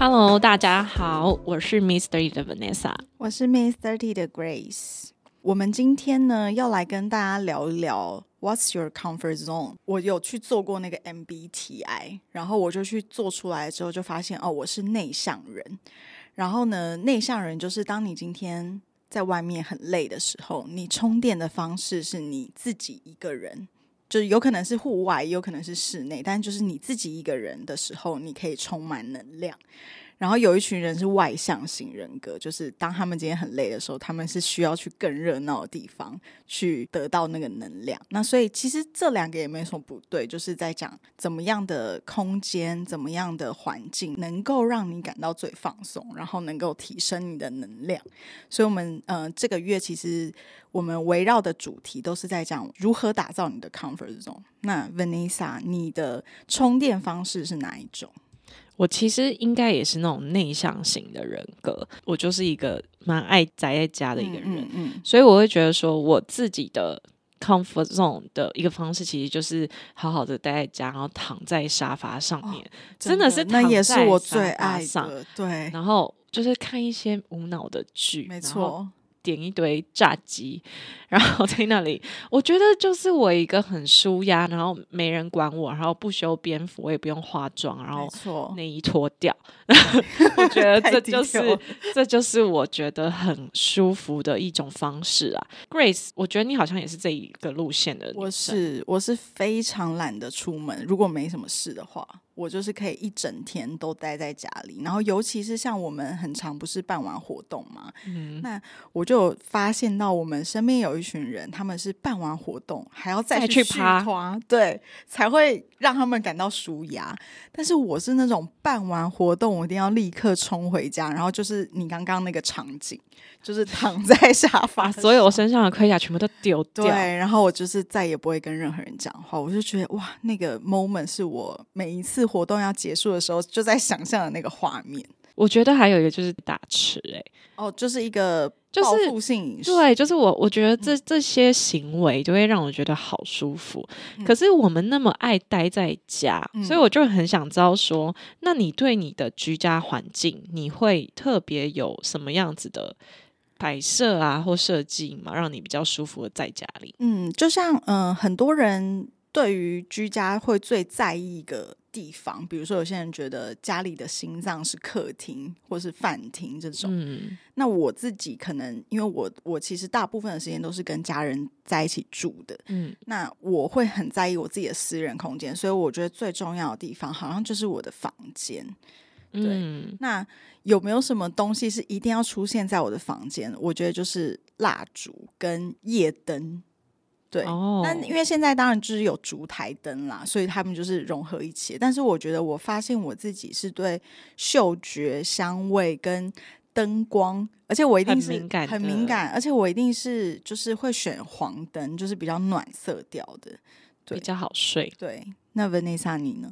Hello，大家好，我是 Miss Thirty 的 Vanessa，我是 Miss Thirty 的 Grace。我们今天呢要来跟大家聊一聊 What's your comfort zone？我有去做过那个 MBTI，然后我就去做出来之后，就发现哦，我是内向人。然后呢，内向人就是当你今天在外面很累的时候，你充电的方式是你自己一个人。就是有可能是户外，也有可能是室内，但就是你自己一个人的时候，你可以充满能量。然后有一群人是外向型人格，就是当他们今天很累的时候，他们是需要去更热闹的地方去得到那个能量。那所以其实这两个也没什么不对，就是在讲怎么样的空间、怎么样的环境能够让你感到最放松，然后能够提升你的能量。所以我们呃这个月其实我们围绕的主题都是在讲如何打造你的 comfort zone。那 Vanessa，你的充电方式是哪一种？我其实应该也是那种内向型的人格，我就是一个蛮爱宅在家的一个人，所以我会觉得说，我自己的 comfort zone 的一个方式，其实就是好好的待在家，然后躺在沙发上面，真的是那也是我最爱的，对，然后就是看一些无脑的剧，没错。点一堆炸鸡，然后在那里，我觉得就是我一个很舒压，然后没人管我，然后不修边幅，我也不用化妆，然后内衣脱掉，我觉得这就是这就是我觉得很舒服的一种方式啊。Grace，我觉得你好像也是这一个路线的，我是我是非常懒得出门，如果没什么事的话。我就是可以一整天都待在家里，然后尤其是像我们很常不是办完活动嘛，那我就发现到我们身边有一群人，他们是办完活动还要再去趴，对，才会让他们感到舒压。但是我是那种办完活动，我一定要立刻冲回家，然后就是你刚刚那个场景。就是躺在沙发，所有我身上的盔甲全部都丢掉。对，然后我就是再也不会跟任何人讲话。我就觉得哇，那个 moment 是我每一次活动要结束的时候就在想象的那个画面。我觉得还有一个就是打吃，哎，哦，就是一个报复性饮食。对，就是我，我觉得这这些行为就会让我觉得好舒服。可是我们那么爱待在家，所以我就很想知道说，那你对你的居家环境，你会特别有什么样子的？摆设啊，或设计嘛，让你比较舒服的在家里。嗯，就像嗯，很多人对于居家会最在意一个地方，比如说有些人觉得家里的心脏是客厅或是饭厅这种。嗯，那我自己可能因为我我其实大部分的时间都是跟家人在一起住的。嗯，那我会很在意我自己的私人空间，所以我觉得最重要的地方好像就是我的房间。对，那有没有什么东西是一定要出现在我的房间？我觉得就是蜡烛跟夜灯。对，那因为现在当然就是有烛台灯啦，所以他们就是融合一起。但是我觉得我发现我自己是对嗅觉、香味跟灯光，而且我一定是很敏感，很敏感，而且我一定是就是会选黄灯，就是比较暖色调的，比较好睡。对，那 Vanessa 你呢？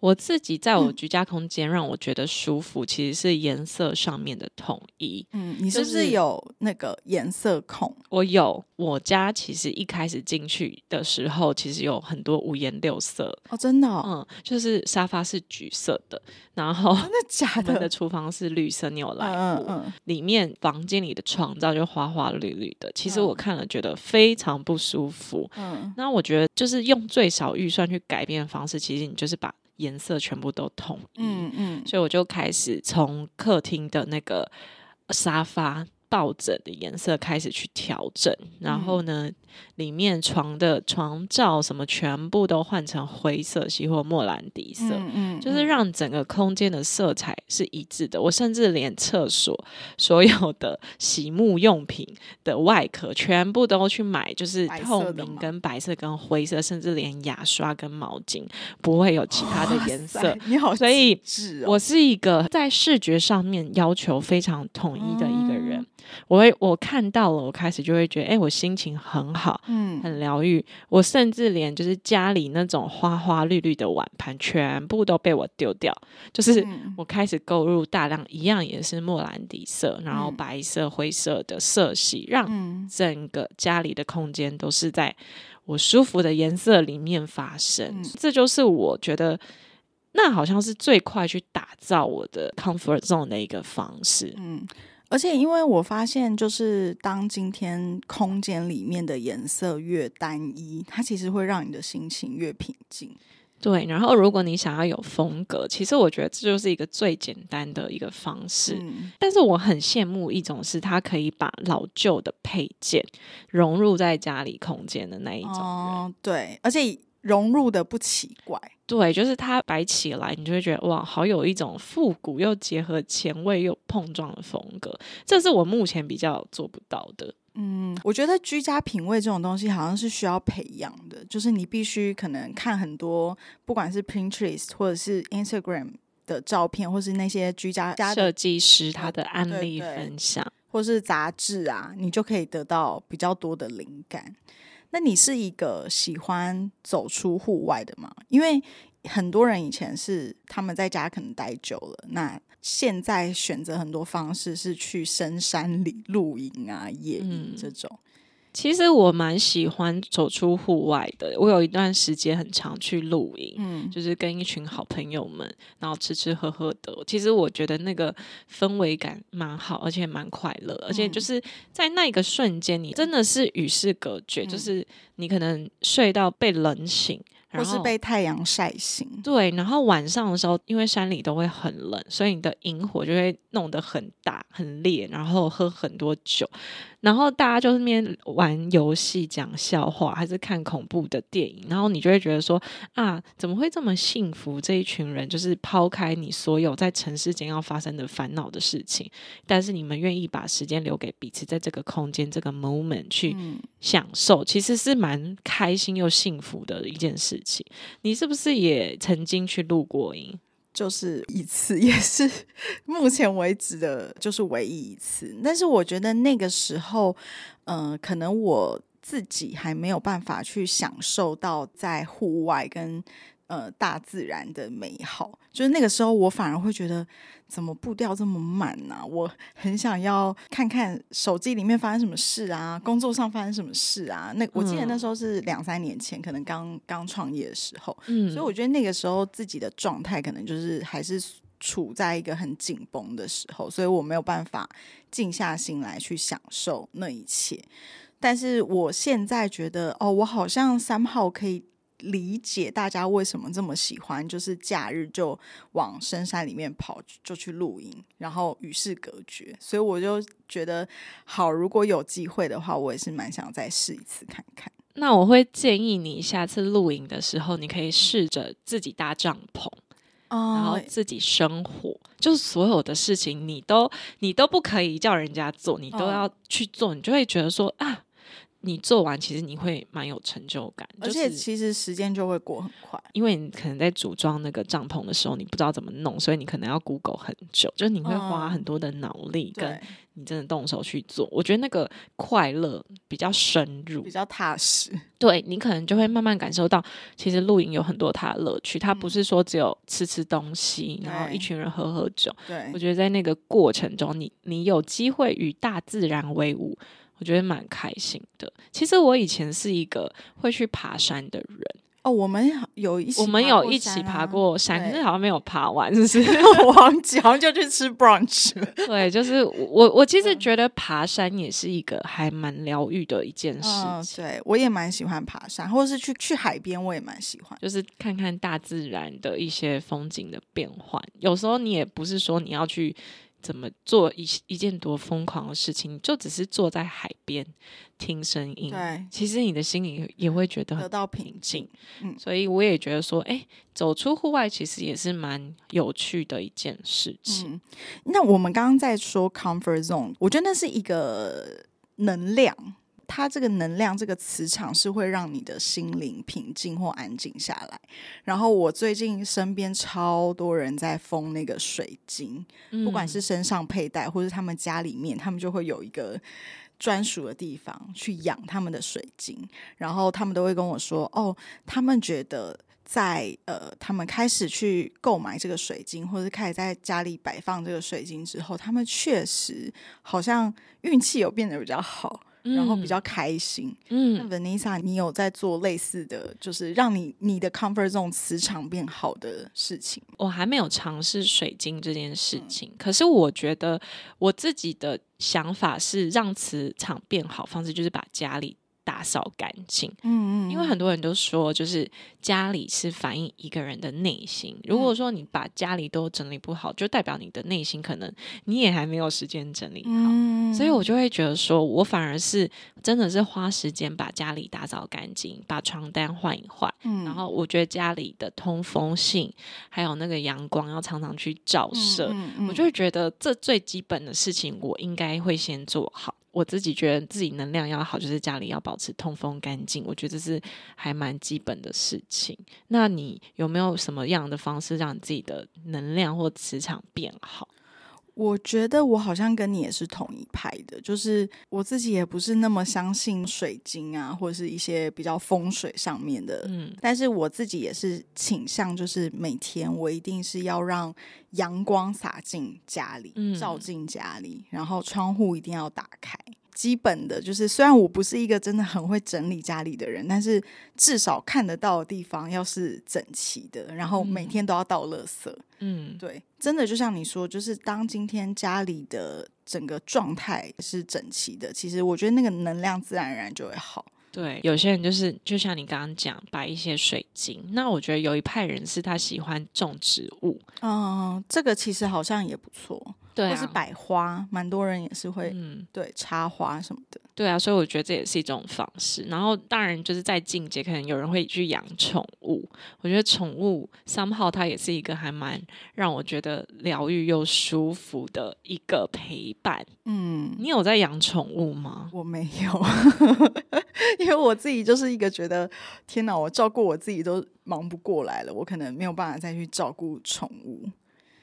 我自己在我居家空间让我觉得舒服，其实是颜色上面的统一。嗯，你是不是有那个颜色控？我有。我家其实一开始进去的时候，其实有很多五颜六色哦，真的。嗯，就是沙发是橘色的，然后真的假的？的厨房是绿色，你有来过？嗯嗯。里面房间里的床罩就花花绿绿的，其实我看了觉得非常不舒服。嗯。那我觉得就是用最少预算去改变的方式，其实你就是把。颜色全部都统一，嗯嗯，所以我就开始从客厅的那个沙发抱枕的颜色开始去调整，然后呢，里面床的床罩什么全部都换成灰色系或莫兰迪色，嗯，就是让整个空间的色彩是一致的。我甚至连厕所所有的洗沐用品的外壳全部都去买，就是透明跟白色跟灰色，甚至连牙刷跟毛巾不会有其他的颜色。你好，所以我是一个在视觉上面要求非常统一的一个人。我会我看到了，我开始就会觉得，哎，我心情很好，嗯，很疗愈。我甚至连就是家里那种花花绿绿的碗盘，全部都被我丢掉。就是我开始购入大量一样也是莫兰迪色，然后白色、灰色的色系，让整个家里的空间都是在我舒服的颜色里面发生。这就是我觉得那好像是最快去打造我的 comfort zone 的一个方式。嗯。而且，因为我发现，就是当今天空间里面的颜色越单一，它其实会让你的心情越平静。对，然后如果你想要有风格，其实我觉得这就是一个最简单的一个方式。但是我很羡慕一种是，他可以把老旧的配件融入在家里空间的那一种人。对，而且。融入的不奇怪，对，就是它摆起来，你就会觉得哇，好有一种复古又结合前卫又碰撞的风格，这是我目前比较做不到的。嗯，我觉得居家品味这种东西好像是需要培养的，就是你必须可能看很多，不管是 Pinterest 或者是 Instagram 的照片，或是那些居家设计师他的案例分享，或是杂志啊，你就可以得到比较多的灵感。那你是一个喜欢走出户外的吗？因为很多人以前是他们在家可能待久了，那现在选择很多方式是去深山里露营啊、野营这种。其实我蛮喜欢走出户外的。我有一段时间很常去露营，嗯，就是跟一群好朋友们，然后吃吃喝喝的。其实我觉得那个氛围感蛮好，而且蛮快乐。而且就是在那个瞬间，你真的是与世隔绝，就是你可能睡到被冷醒。或是被太阳晒醒，对。然后晚上的时候，因为山里都会很冷，所以你的萤火就会弄得很大、很烈，然后喝很多酒，然后大家就是边玩游戏、讲笑话，还是看恐怖的电影，然后你就会觉得说啊，怎么会这么幸福？这一群人就是抛开你所有在城市间要发生的烦恼的事情，但是你们愿意把时间留给彼此，在这个空间、这个 moment 去享受，其实是蛮开心又幸福的一件事。你是不是也曾经去录过音？就是一次，也是目前为止的，就是唯一一次。但是我觉得那个时候，嗯，可能我自己还没有办法去享受到在户外跟。呃，大自然的美好，就是那个时候，我反而会觉得怎么步调这么慢呢？我很想要看看手机里面发生什么事啊，工作上发生什么事啊。那我记得那时候是两三年前，可能刚刚创业的时候，嗯，所以我觉得那个时候自己的状态可能就是还是处在一个很紧绷的时候，所以我没有办法静下心来去享受那一切。但是我现在觉得，哦，我好像三号可以。理解大家为什么这么喜欢，就是假日就往深山里面跑，就去露营，然后与世隔绝。所以我就觉得，好，如果有机会的话，我也是蛮想再试一次看看。那我会建议你下次露营的时候，你可以试着自己搭帐篷，然后自己生火，就是所有的事情你都你都不可以叫人家做，你都要去做，你就会觉得说啊。你做完，其实你会蛮有成就感，而且其实时间就会过很快。因为你可能在组装那个帐篷的时候，你不知道怎么弄，所以你可能要 Google 很久，就是你会花很多的脑力，跟你真的动手去做。我觉得那个快乐比较深入，比较踏实。对你可能就会慢慢感受到，其实露营有很多它的乐趣。它不是说只有吃吃东西，然后一群人喝喝酒。对，我觉得在那个过程中，你你有机会与大自然为伍。我觉得蛮开心的。其实我以前是一个会去爬山的人哦。我们有一我们有一起爬过山，可是好像没有爬完，是不是？我忘记，好像就去吃 brunch 了。对，就是我，我其实觉得爬山也是一个还蛮疗愈的一件事情。对，我也蛮喜欢爬山，或者是去去海边，我也蛮喜欢，就是看看大自然的一些风景的变换。有时候你也不是说你要去。怎么做一一件多疯狂的事情，就只是坐在海边听声音，对，其实你的心里也会觉得得到平静。嗯，所以我也觉得说，哎，走出户外其实也是蛮有趣的一件事情。那我们刚刚在说 comfort zone，我觉得那是一个能量。它这个能量，这个磁场是会让你的心灵平静或安静下来。然后我最近身边超多人在封那个水晶，不管是身上佩戴，或是他们家里面，他们就会有一个专属的地方去养他们的水晶。然后他们都会跟我说：“哦，他们觉得在呃，他们开始去购买这个水晶，或者开始在家里摆放这个水晶之后，他们确实好像运气有变得比较好。”然后比较开心。嗯，那 Vanessa，你有在做类似的就是让你你的 comfort zone 磁场变好的事情？我还没有尝试水晶这件事情，可是我觉得我自己的想法是让磁场变好方式就是把家里。打扫干净，嗯嗯，因为很多人都说，就是家里是反映一个人的内心。如果说你把家里都整理不好，就代表你的内心可能你也还没有时间整理好。所以我就会觉得说，我反而是真的是花时间把家里打扫干净，把床单换一换。嗯，然后我觉得家里的通风性还有那个阳光要常常去照射，我就会觉得这最基本的事情，我应该会先做好。我自己觉得自己能量要好，就是家里要保持通风干净。我觉得这是还蛮基本的事情。那你有没有什么样的方式让你自己的能量或磁场变好？我觉得我好像跟你也是同一派的，就是我自己也不是那么相信水晶啊，或者是一些比较风水上面的。嗯，但是我自己也是倾向，就是每天我一定是要让阳光洒进家里，照进家里，然后窗户一定要打开。基本的就是，虽然我不是一个真的很会整理家里的人，但是至少看得到的地方要是整齐的，然后每天都要倒垃圾。嗯，对，真的就像你说，就是当今天家里的整个状态是整齐的，其实我觉得那个能量自然而然就会好。对，有些人就是就像你刚刚讲，摆一些水晶。那我觉得有一派人是他喜欢种植物，嗯，这个其实好像也不错。或是百花，蛮多人也是会，嗯，对，插花什么的。对啊，所以我觉得这也是一种方式。然后当然就是在境界，可能有人会去养宠物。我觉得宠物三号它也是一个还蛮让我觉得疗愈又舒服的一个陪伴。嗯，你有在养宠物吗？我没有，因为我自己就是一个觉得，天哪，我照顾我自己都忙不过来了，我可能没有办法再去照顾宠物。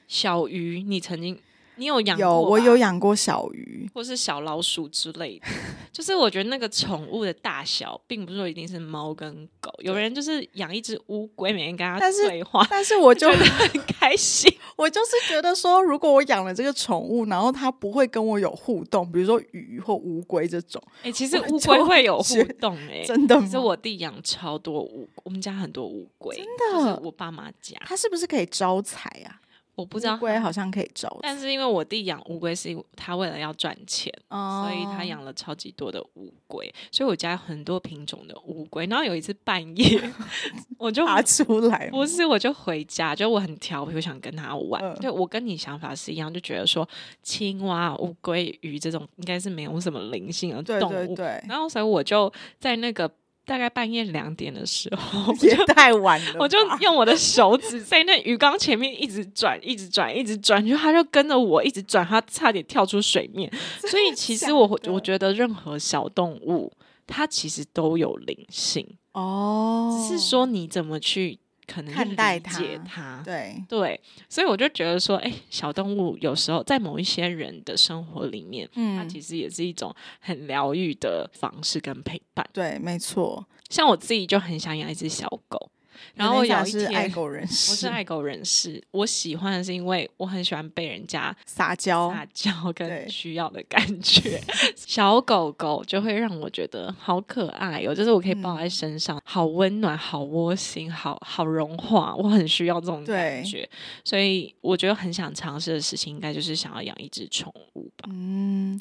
小鱼，你曾经。你有养有我有养过小鱼或是小老鼠之类的，就是我觉得那个宠物的大小，并不是说一定是猫跟狗。有人就是养一只乌龟，每天跟它对话，但是我就很开心。我就是觉得说，如果我养了这个宠物，然后它不会跟我有互动，比如说鱼或乌龟这种，哎，其实乌龟会有互动，哎，真的。其实我弟养超多乌，我们家很多乌龟，真的，我爸妈家，它是不是可以招财啊？我不知道乌龟好像可以招，但是因为我弟养乌龟是他为了要赚钱，所以他养了超级多的乌龟，所以我家很多品种的乌龟。然后有一次半夜，我就爬出来，不是我就回家，就我很调皮，我想跟他玩。对我跟你想法是一样，就觉得说青蛙、乌龟、鱼这种应该是没有什么灵性的动物，然后所以我就在那个。大概半夜两点的时候，也太晚了。我就用我的手指在那鱼缸前面一直转，一直转，一直转，就它就跟着我一直转，它差点跳出水面。所以其实我我觉得任何小动物，它其实都有灵性哦，只是说你怎么去。可能看待它，对对，所以我就觉得说，哎，小动物有时候在某一些人的生活里面，嗯，它其实也是一种很疗愈的方式跟陪伴。对，没错。像我自己就很想养一只小狗。然后有一天，爱狗人士，我是爱狗人士。我喜欢的是因为我很喜欢被人家撒娇、撒娇跟需要的感觉。小狗狗就会让我觉得好可爱哦，就是我可以抱在身上，好温暖、好窝心、好好融化。我很需要这种感觉，所以我觉得很想尝试的事情，应该就是想要养一只宠物吧。嗯，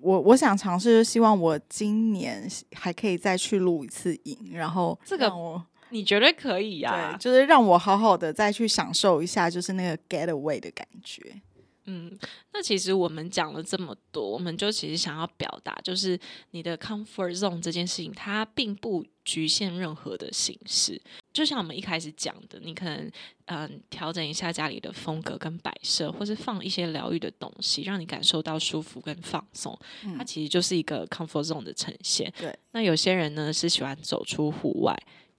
我我想尝试，希望我今年还可以再去录一次影，然后这个我。你绝对可以呀！对，就是让我好好的再去享受一下，就是那个 get away 的感觉。嗯，那其实我们讲了这么多，我们就其实想要表达，就是你的 comfort zone 这件事情，它并不局限任何的形式。就像我们一开始讲的，你可能嗯调整一下家里的风格跟摆设，或是放一些疗愈的东西，让你感受到舒服跟放松，它其实就是一个 comfort zone 的呈现。对，那有些人呢是喜欢走出户外，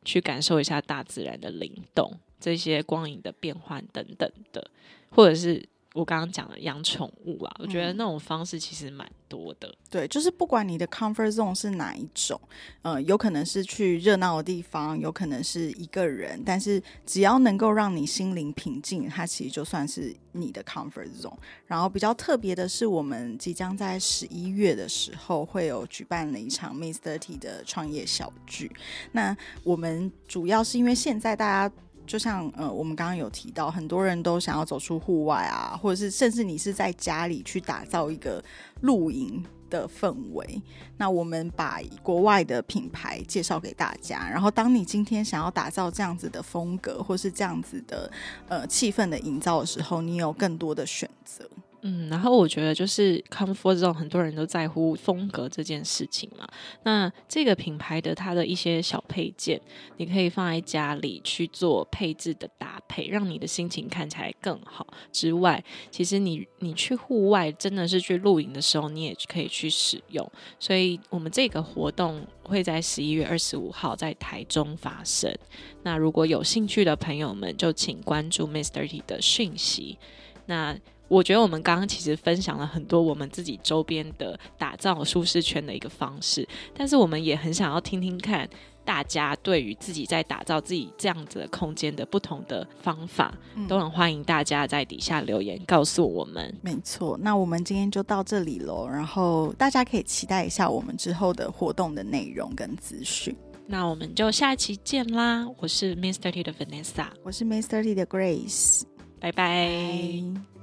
去感受一下大自然的灵动，这些光影的变换等等的，或者是。我刚刚讲的养宠物啊，我觉得那种方式其实蛮多的。对，就是不管你的 comfort zone 是哪一种，呃，有可能是去热闹的地方，有可能是一个人，但是只要能够让你心灵平静，它其实就算是你的 comfort zone。然后比较特别的是，我们即将在十一月的时候会有举办了一场 Miss Thirty 的创业小聚。那我们主要是因为现在大家。就像呃，我们刚刚有提到，很多人都想要走出户外啊，或者是甚至你是在家里去打造一个露营的氛围。那我们把国外的品牌介绍给大家，然后当你今天想要打造这样子的风格，或是这样子的呃气氛的营造的时候，你有更多的选择。嗯，然后我觉得就是 comfort zone，很多人都在乎风格这件事情嘛。那这个品牌的它的一些小配件，你可以放在家里去做配置的搭配，让你的心情看起来更好。之外，其实你你去户外真的是去露营的时候，你也可以去使用。所以我们这个活动会在十一月二十五号在台中发生。那如果有兴趣的朋友们，就请关注 Mister T 的讯息。那我觉得我们刚刚其实分享了很多我们自己周边的打造舒适圈的一个方式，但是我们也很想要听听看大家对于自己在打造自己这样子的空间的不同的方法，都很欢迎大家在底下留言告诉我们。没错，那我们今天就到这里喽，然后大家可以期待一下我们之后的活动的内容跟资讯。那我们就下期见啦！我是 Miss Thirty 的 Vanessa，我是 Miss Thirty 的 Grace，拜拜。